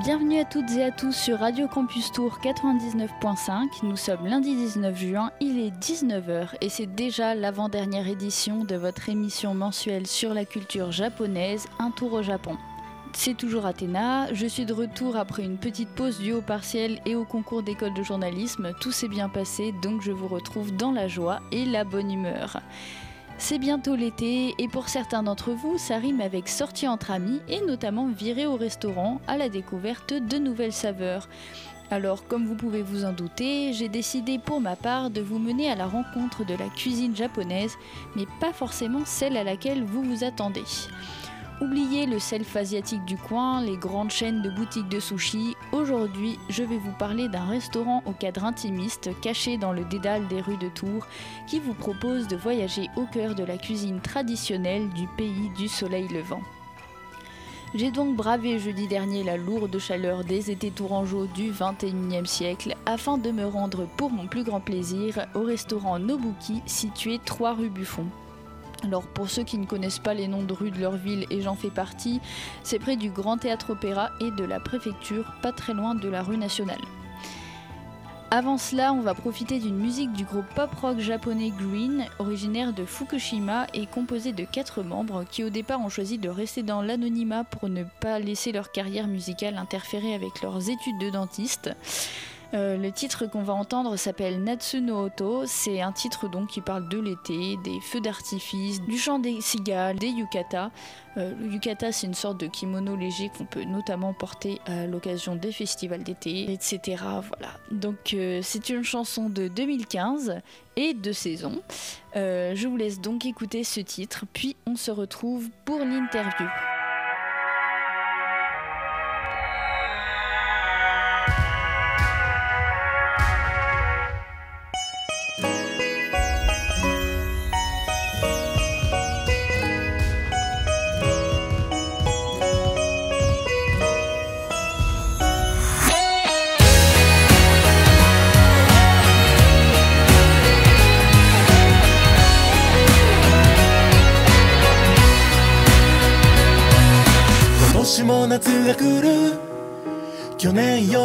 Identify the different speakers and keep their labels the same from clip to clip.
Speaker 1: Bienvenue à toutes et à tous sur Radio Campus Tour 99.5. Nous sommes lundi 19 juin, il est 19h et c'est déjà l'avant-dernière édition de votre émission mensuelle sur la culture japonaise, Un tour au Japon. C'est toujours Athéna, je suis de retour après une petite pause due au partiel et au concours d'école de journalisme. Tout s'est bien passé donc je vous retrouve dans la joie et la bonne humeur. C'est bientôt l'été et pour certains d'entre vous, ça rime avec sortie entre amis et notamment virer au restaurant à la découverte de nouvelles saveurs. Alors, comme vous pouvez vous en douter, j'ai décidé pour ma part de vous mener à la rencontre de la cuisine japonaise, mais pas forcément celle à laquelle vous vous attendez. Oubliez le self asiatique du coin, les grandes chaînes de boutiques de sushi. Aujourd'hui, je vais vous parler d'un restaurant au cadre intimiste caché dans le dédale des rues de Tours qui vous propose de voyager au cœur de la cuisine traditionnelle du pays du soleil levant. J'ai donc bravé jeudi dernier la lourde chaleur des étés tourangeaux du 21e siècle afin de me rendre pour mon plus grand plaisir au restaurant Nobuki situé 3 rue Buffon. Alors pour ceux qui ne connaissent pas les noms de rues de leur ville et j'en fais partie, c'est près du Grand Théâtre Opéra et de la préfecture, pas très loin de la rue nationale. Avant cela, on va profiter d'une musique du groupe pop-rock japonais Green, originaire de Fukushima et composé de quatre membres qui au départ ont choisi de rester dans l'anonymat pour ne pas laisser leur carrière musicale interférer avec leurs études de dentiste. Euh, le titre qu'on va entendre s'appelle Natsu no Oto. C'est un titre donc qui parle de l'été, des feux d'artifice, du chant des cigales, des yukata. Euh, le yukata, c'est une sorte de kimono léger qu'on peut notamment porter à l'occasion des festivals d'été, etc. Voilà. Donc euh, c'est une chanson de 2015 et de saison. je vous laisse donc écouter ce titre, puis on se retrouve pour l'interview.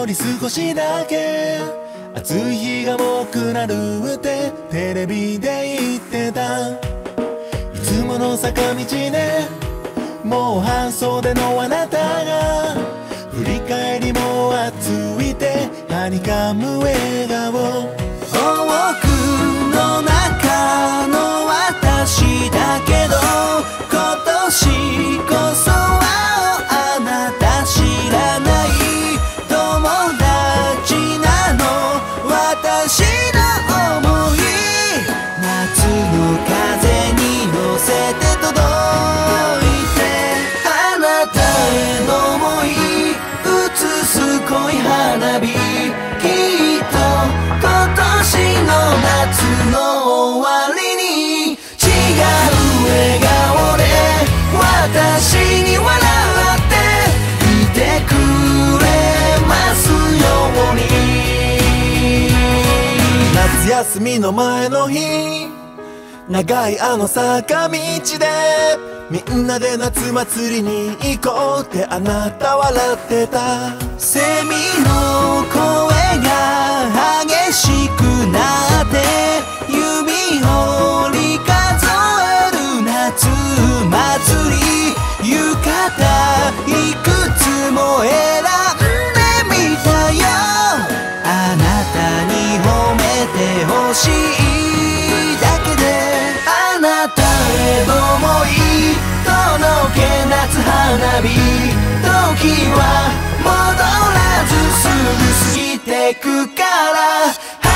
Speaker 1: より少しだけ。暑い日が多くなるってテレビで言ってた。いつもの坂道でもう半袖のあなたが振り返りも暑いてはにかむ笑顔。多くの中の私だけど今年こそ休みの前の日。長いあの坂道でみんなで夏祭りに行こうってあなた笑ってた。セミの声が激しくなっててくから花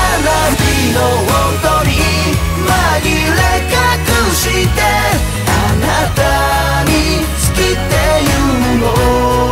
Speaker 1: 火の音に紛れ隠してあなたに尽きって言う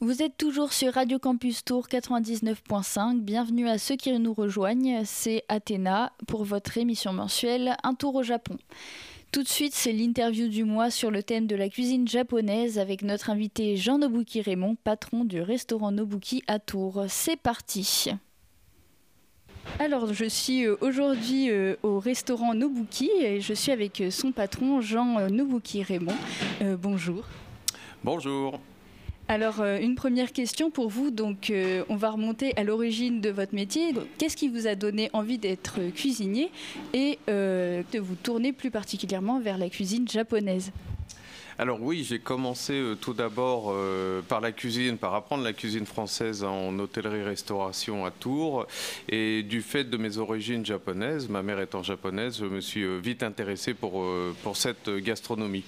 Speaker 1: Vous êtes toujours sur Radio Campus Tour 99.5. Bienvenue à ceux qui nous rejoignent. C'est Athéna pour votre émission mensuelle Un tour au Japon. Tout de suite, c'est l'interview du mois sur le thème de la cuisine japonaise avec notre invité Jean Nobuki Raymond, patron du restaurant Nobuki à Tours. C'est parti. Alors, je suis euh, aujourd'hui euh, au restaurant Nobuki et je suis avec euh, son patron Jean Nobuki Raymond. bonjour.
Speaker 2: Bonjour.
Speaker 1: Alors, euh, une première question pour vous. Donc, euh, on va remonter à l'origine de votre métier. Qu'est-ce qui vous a donné envie d'être cuisinier et euh, de vous tourner plus particulièrement vers la cuisine japonaise?
Speaker 2: Alors oui, j'ai commencé tout d'abord par la cuisine, par apprendre la cuisine française en hôtellerie-restauration à Tours. Et du fait de mes origines japonaises, ma mère étant japonaise, je me suis vite intéressé pour, pour cette gastronomie.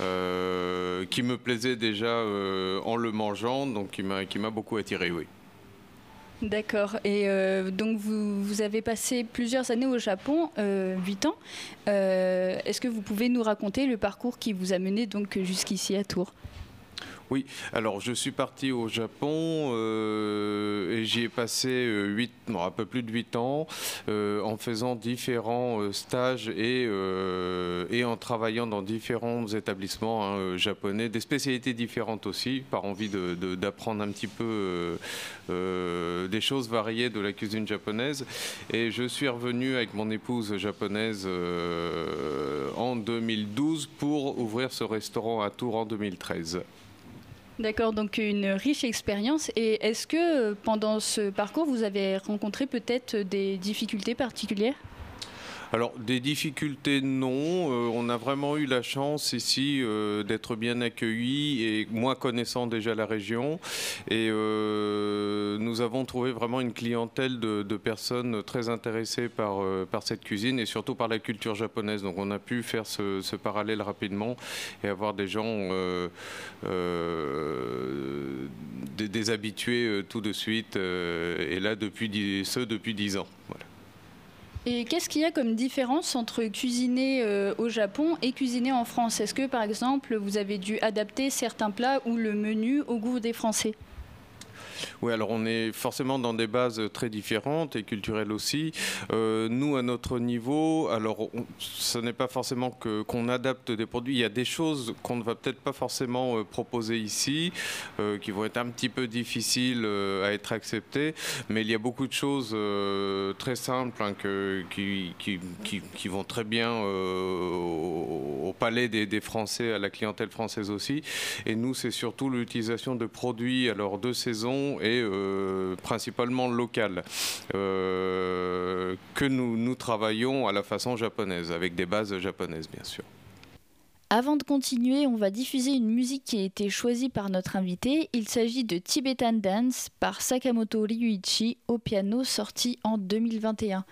Speaker 2: Euh, qui me plaisait déjà euh, en le mangeant, donc qui m'a beaucoup attiré, oui.
Speaker 1: D'accord. Et euh, donc vous, vous, avez passé plusieurs années au Japon, 8 ans. Est-ce que vous pouvez nous raconter le parcours qui vous a mené donc jusqu'ici à Tours?
Speaker 2: Oui, alors je suis parti au Japon euh, et j'y ai passé 8, euh, un peu plus de 8 ans euh, en faisant différents stages et, et en travaillant dans différents établissements hein, japonais, des spécialités différentes aussi, par envie d'apprendre un petit peu des choses variées de la cuisine japonaise. Et je suis revenu avec mon épouse japonaise en 2012 pour ouvrir ce restaurant à Tours en 2013.
Speaker 1: D'accord, donc une riche expérience. Et est-ce que pendant ce parcours, vous avez rencontré peut-être des difficultés particulières?
Speaker 2: Alors des difficultés non, euh, on a vraiment eu la chance ici euh, d'être bien accueillis et moi connaissant déjà la région et euh, nous avons trouvé vraiment une clientèle de, personnes très intéressées par, cette cuisine et surtout par la culture japonaise. Donc on a pu faire ce, parallèle rapidement et avoir des gens des, habitués tout de suite et là depuis ce depuis dix ans.
Speaker 1: Et qu'est-ce qu'il y a comme différence entre cuisiner euh, au Japon et cuisiner en France? Est-ce que par exemple vous avez dû adapter certains plats ou le menu au goût des Français?
Speaker 2: Oui, alors on est forcément dans des bases très différentes et culturelles aussi. Euh, nous, à notre niveau, alors ce n'est pas forcément que, qu'on adapte des produits. Il y a des choses qu'on ne va peut-être pas forcément euh, proposer ici, euh, qui vont être un petit peu difficiles à être acceptées, mais il y a beaucoup de choses très simples hein, qui, vont très bien au, palais des, des, Français, à la clientèle française aussi. Et nous, c'est surtout l'utilisation de produits alors de saison et euh, principalement local euh, que nous travaillons à la façon japonaise, avec des bases japonaises bien sûr.
Speaker 1: Avant de continuer, on va diffuser une musique qui a été choisie par notre invité. Il s'agit de Tibetan Dance par Sakamoto Ryuichi au piano sorti en 2021.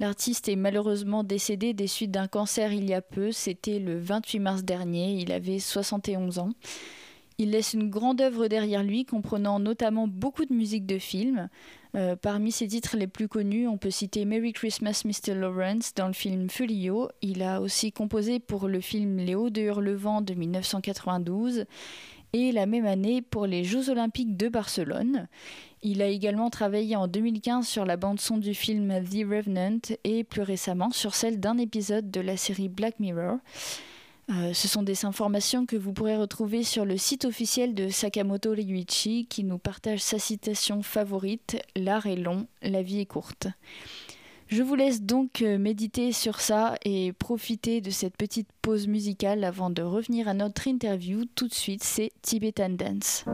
Speaker 1: L'artiste est malheureusement décédé des suites d'un cancer il y a peu, c'était le 28 mars dernier, il avait 71 ans. Il laisse une grande œuvre derrière lui, comprenant notamment beaucoup de musique de film. Euh, parmi ses titres les plus connus, on peut citer Merry Christmas Mr. Lawrence dans le film Folio. Il a aussi composé pour le film Léo de Hurlevent de 1992 et la même année pour les Jeux olympiques de Barcelone. Il a également travaillé en 2015 sur la bande-son du film The Revenant et plus récemment sur celle d'un épisode de la série Black Mirror. Euh, ce sont des informations que vous pourrez retrouver sur le site officiel de Sakamoto Ryuichi qui nous partage sa citation favorite L'art est long, la vie est courte. Je vous laisse donc euh, méditer sur ça et profiter de cette petite pause musicale avant de revenir à notre interview. Tout de suite, c'est Tibetan Dance.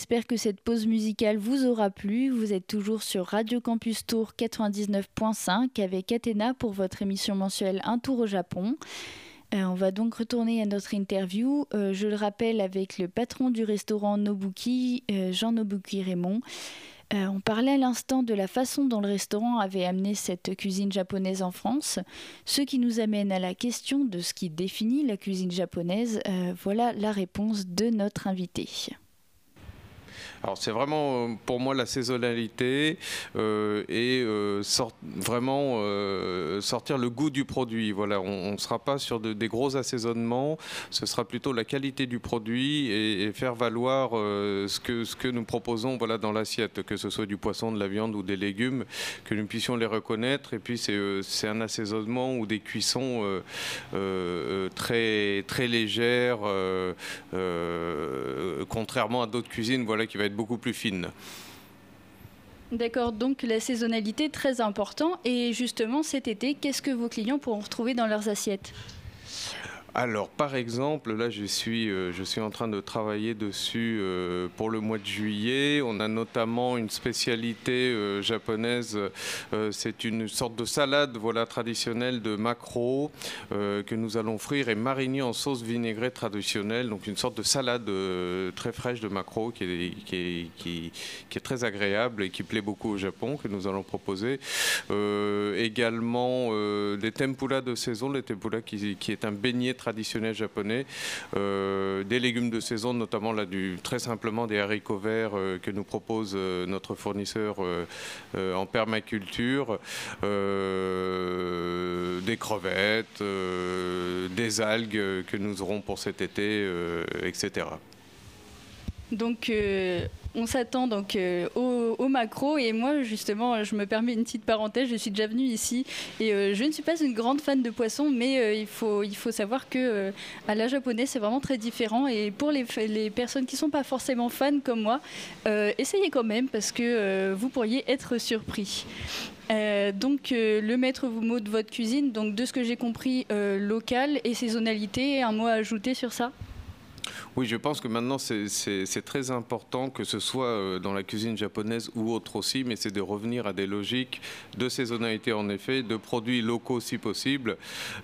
Speaker 1: J'espère que cette pause musicale vous aura plu. Vous êtes toujours sur Radio Campus Tour 99.5 avec Athéna pour votre émission mensuelle Un tour au Japon. on va donc retourner à notre interview. je le rappelle avec le patron du restaurant Nobuki, Jean Nobuki Raymond. on parlait à l'instant de la façon dont le restaurant avait amené cette cuisine japonaise en France, ce qui nous amène à la question de ce qui définit la cuisine japonaise. voilà la réponse de notre invité.
Speaker 2: Alors c'est vraiment euh, pour moi la saisonnalité euh, et euh, vraiment sortir le goût du produit. Voilà, on ne sera pas sur des gros assaisonnements, ce sera plutôt la qualité du produit et, faire valoir ce, que, nous proposons voilà, dans l'assiette, que ce soit du poisson, de la viande ou des légumes, que nous puissions les reconnaître. Et puis c'est un assaisonnement ou des cuissons très, très légères, contrairement à d'autres cuisines qui va être beaucoup plus fine.
Speaker 1: D'accord, donc la saisonnalité très important. Et justement, cet été, qu'est-ce que vos clients pourront retrouver dans leurs assiettes?
Speaker 2: Alors, par exemple, là, je suis, euh, je suis en train de travailler dessus euh, pour le mois de juillet. On a notamment une spécialité euh, japonaise. c'est une sorte de salade voilà, traditionnelle de maquereau que nous allons frire et mariner en sauce vinaigrée traditionnelle. Donc, une sorte de salade très fraîche de maquereau qui est, très agréable et qui plaît beaucoup au Japon, que nous allons proposer. également, des tempura de saison, les tempura qui est un beignet traditionnel japonais, euh, des légumes de saison, notamment très simplement des haricots verts euh, que nous propose euh, notre fournisseur en permaculture, des crevettes, des algues que nous aurons pour cet été, etc.
Speaker 1: Donc, on s'attend donc euh, au, macro. Et moi justement je me permets une petite parenthèse. Je suis déjà venue ici et euh, je ne suis pas une grande fan de poissons mais euh, il, faut, il faut savoir que à la japonaise c'est vraiment très différent. Et pour les, les personnes qui sont pas forcément fans comme moi essayez quand même parce que vous pourriez être surpris. Donc le maître mot de votre cuisine donc de ce que j'ai compris local et saisonnalité un mot à ajouter sur ça?
Speaker 2: Oui, je pense que maintenant c'est très important que ce soit euh, dans la cuisine japonaise ou autre aussi, mais c'est de revenir à des logiques de saisonnalité en effet, de produits locaux si possible,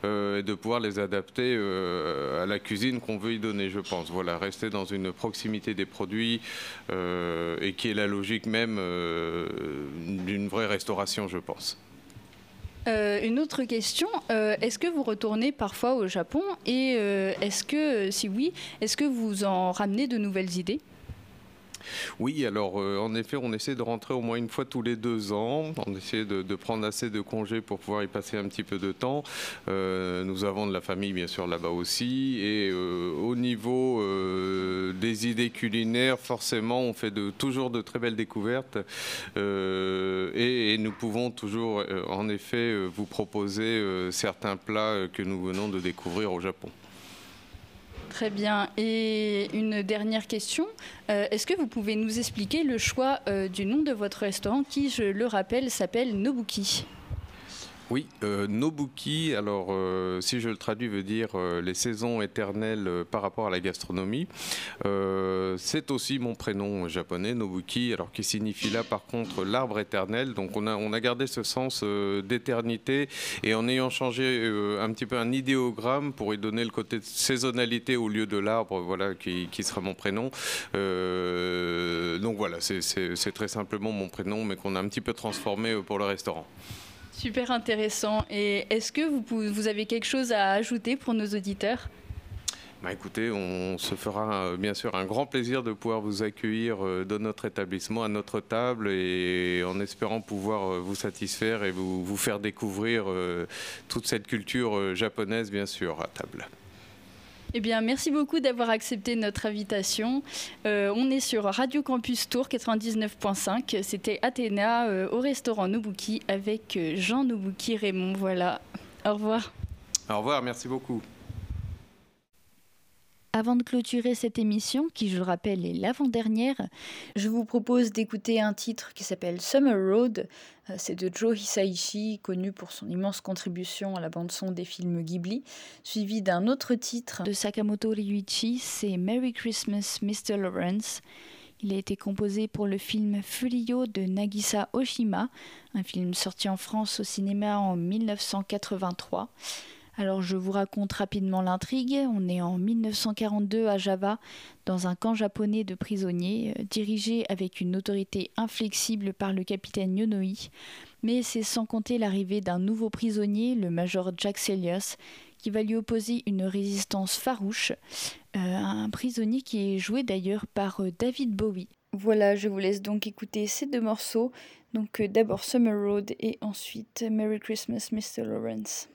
Speaker 2: euh, et de pouvoir les adapter euh, à la cuisine qu'on veut y donner, je pense. Voilà, rester dans une proximité des produits et qui est la logique même d'une vraie restauration, je pense.
Speaker 1: Euh, une autre question, euh, est-ce que vous retournez parfois au Japon et euh, est-ce que, si oui, est-ce que vous en ramenez de nouvelles idées?
Speaker 2: Oui, alors euh, en effet, on essaie de rentrer au moins une fois tous les deux ans. On essaie de, prendre assez de congés pour pouvoir y passer un petit peu de temps. Euh, nous avons de la famille, bien sûr, là-bas aussi. Et euh, au niveau des idées culinaires, forcément, on fait toujours de très belles découvertes. et, nous pouvons toujours, en effet, vous proposer certains plats que nous venons de découvrir au Japon.
Speaker 1: Très bien. Et une dernière question. Euh, est-ce que vous pouvez nous expliquer le choix euh, du nom de votre restaurant qui, je le rappelle, s'appelle Nobuki?
Speaker 2: Oui, euh, Nobuki, alors euh, si je le traduis, veut dire euh, les saisons éternelles par rapport à la gastronomie. c'est aussi mon prénom japonais, Nobuki, alors qui signifie là par contre l'arbre éternel. Donc on a, gardé ce sens d'éternité et en ayant changé un petit peu un idéogramme pour y donner le côté de saisonnalité au lieu de l'arbre, voilà, qui, qui, sera mon prénom. donc voilà, c'est très simplement mon prénom, mais qu'on a un petit peu transformé pour le restaurant.
Speaker 1: Super intéressant. Et est-ce que vous, avez quelque chose à ajouter pour nos auditeurs?
Speaker 2: Bah écoutez, on se fera euh, bien sûr un grand plaisir de pouvoir vous accueillir euh, dans notre établissement, à notre table, et en espérant pouvoir euh, vous satisfaire et vous faire découvrir toute cette culture japonaise, bien sûr, à table.
Speaker 1: Eh bien, merci beaucoup d'avoir accepté notre invitation. Euh, on est sur Radio Campus Tour 99.5. C'était Athéna euh, au restaurant Nobuki avec euh, Jean Nobuki Raymond. Voilà. Au revoir.
Speaker 2: Au revoir, merci beaucoup.
Speaker 1: Avant de clôturer cette émission, qui je le rappelle est l'avant-dernière, je vous propose d'écouter un titre qui s'appelle Summer Road. Euh, c'est de Joe Hisaishi, connu pour son immense contribution à la bande-son des films Ghibli, suivi d'un autre titre de Sakamoto Ryuichi, c'est Merry Christmas Mr. Lawrence. Il a été composé pour le film Furio de Nagisa Oshima, un film sorti en France au cinéma en 1983. Alors je vous raconte rapidement l'intrigue. On est en 1942 à Java, dans un camp japonais de prisonniers, euh, dirigé avec une autorité inflexible par le capitaine Yonoi. Mais c'est sans compter l'arrivée d'un nouveau prisonnier, le major Jack Celios, qui va lui opposer une résistance farouche. Euh, un prisonnier qui est joué d'ailleurs par euh, David Bowie. Voilà, je vous laisse donc écouter ces deux morceaux. Donc d'abord Summer Road et ensuite Merry Christmas Mr. Lawrence.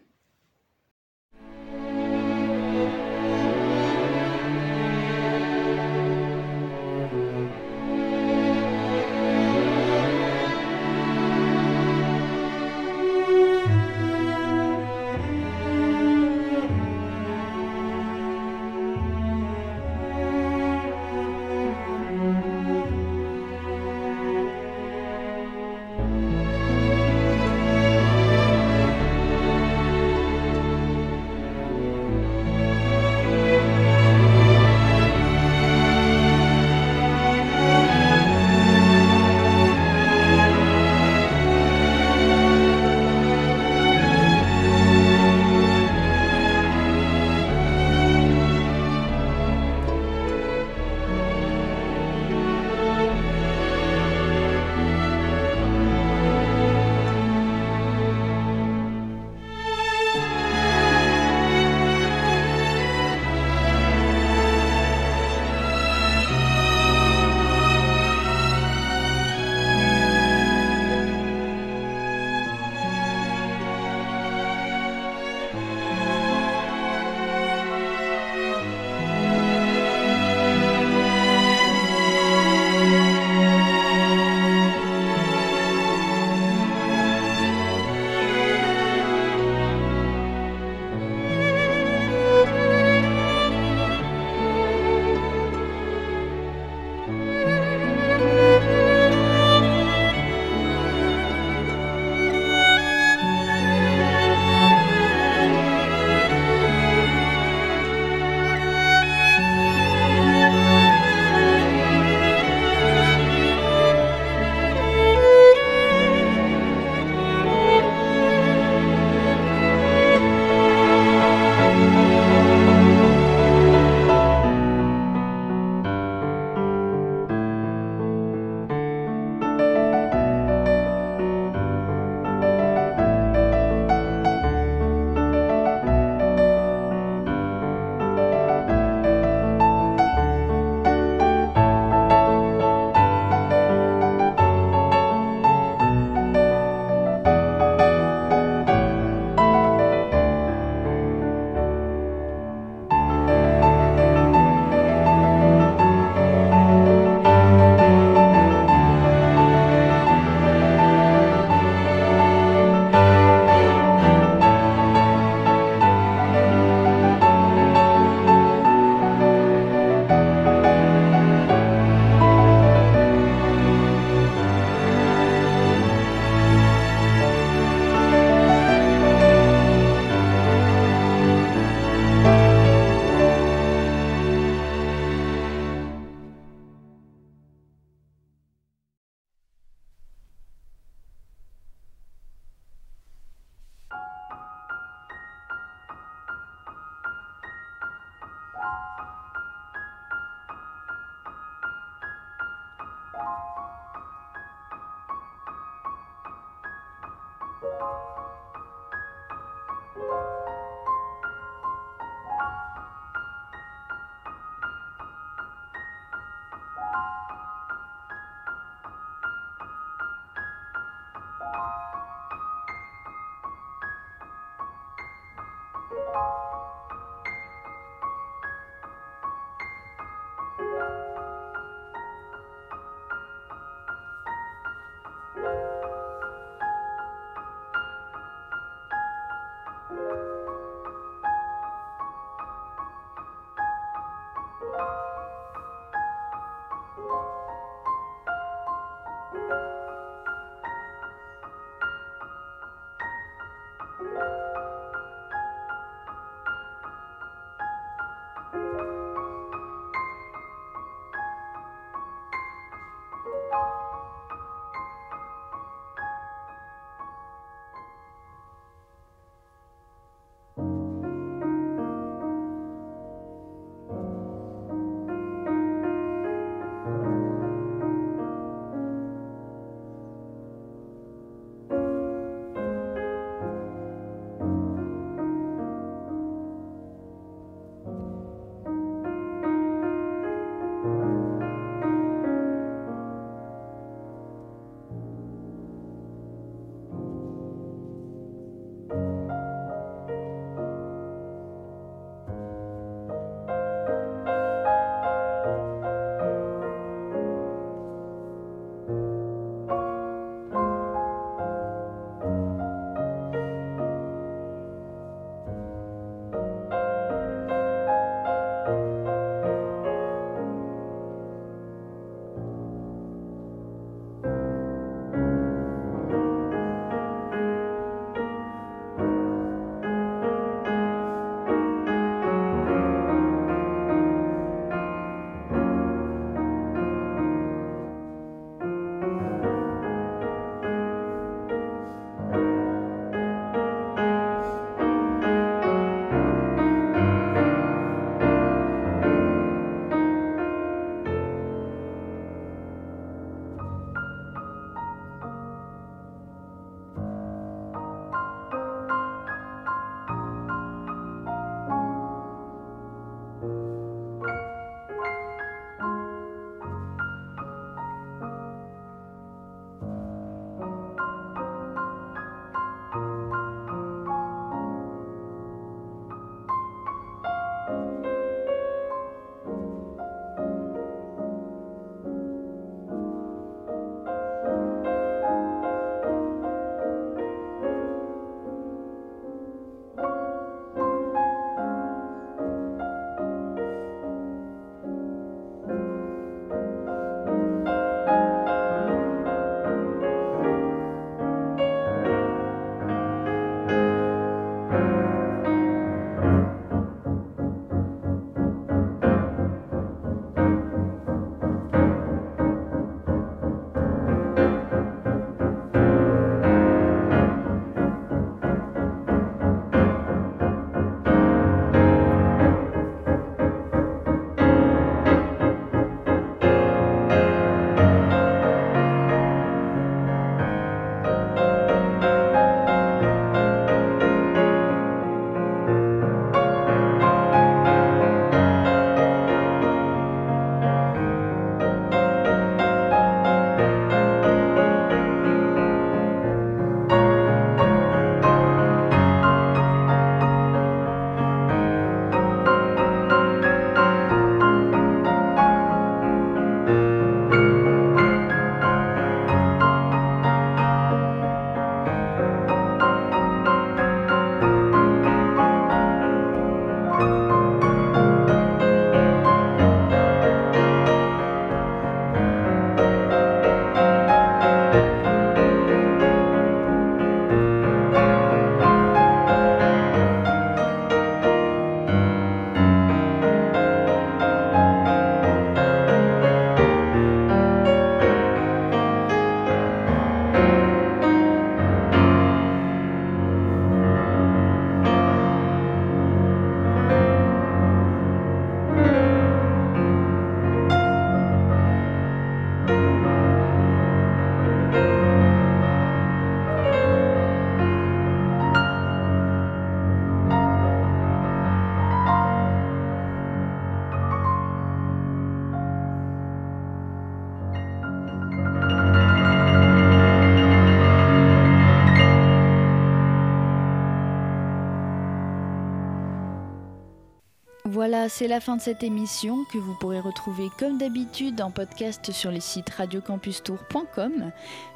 Speaker 1: C'est la fin de cette émission que vous pourrez retrouver comme d'habitude en podcast sur les sites radiocampustour.com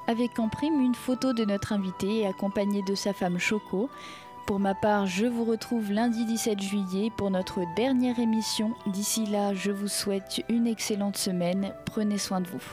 Speaker 1: avec en prime une photo de notre invité accompagné de sa femme Choco. Pour ma part, je vous retrouve lundi 17 juillet pour notre dernière émission. D'ici là, je vous souhaite une excellente semaine. Prenez soin de vous.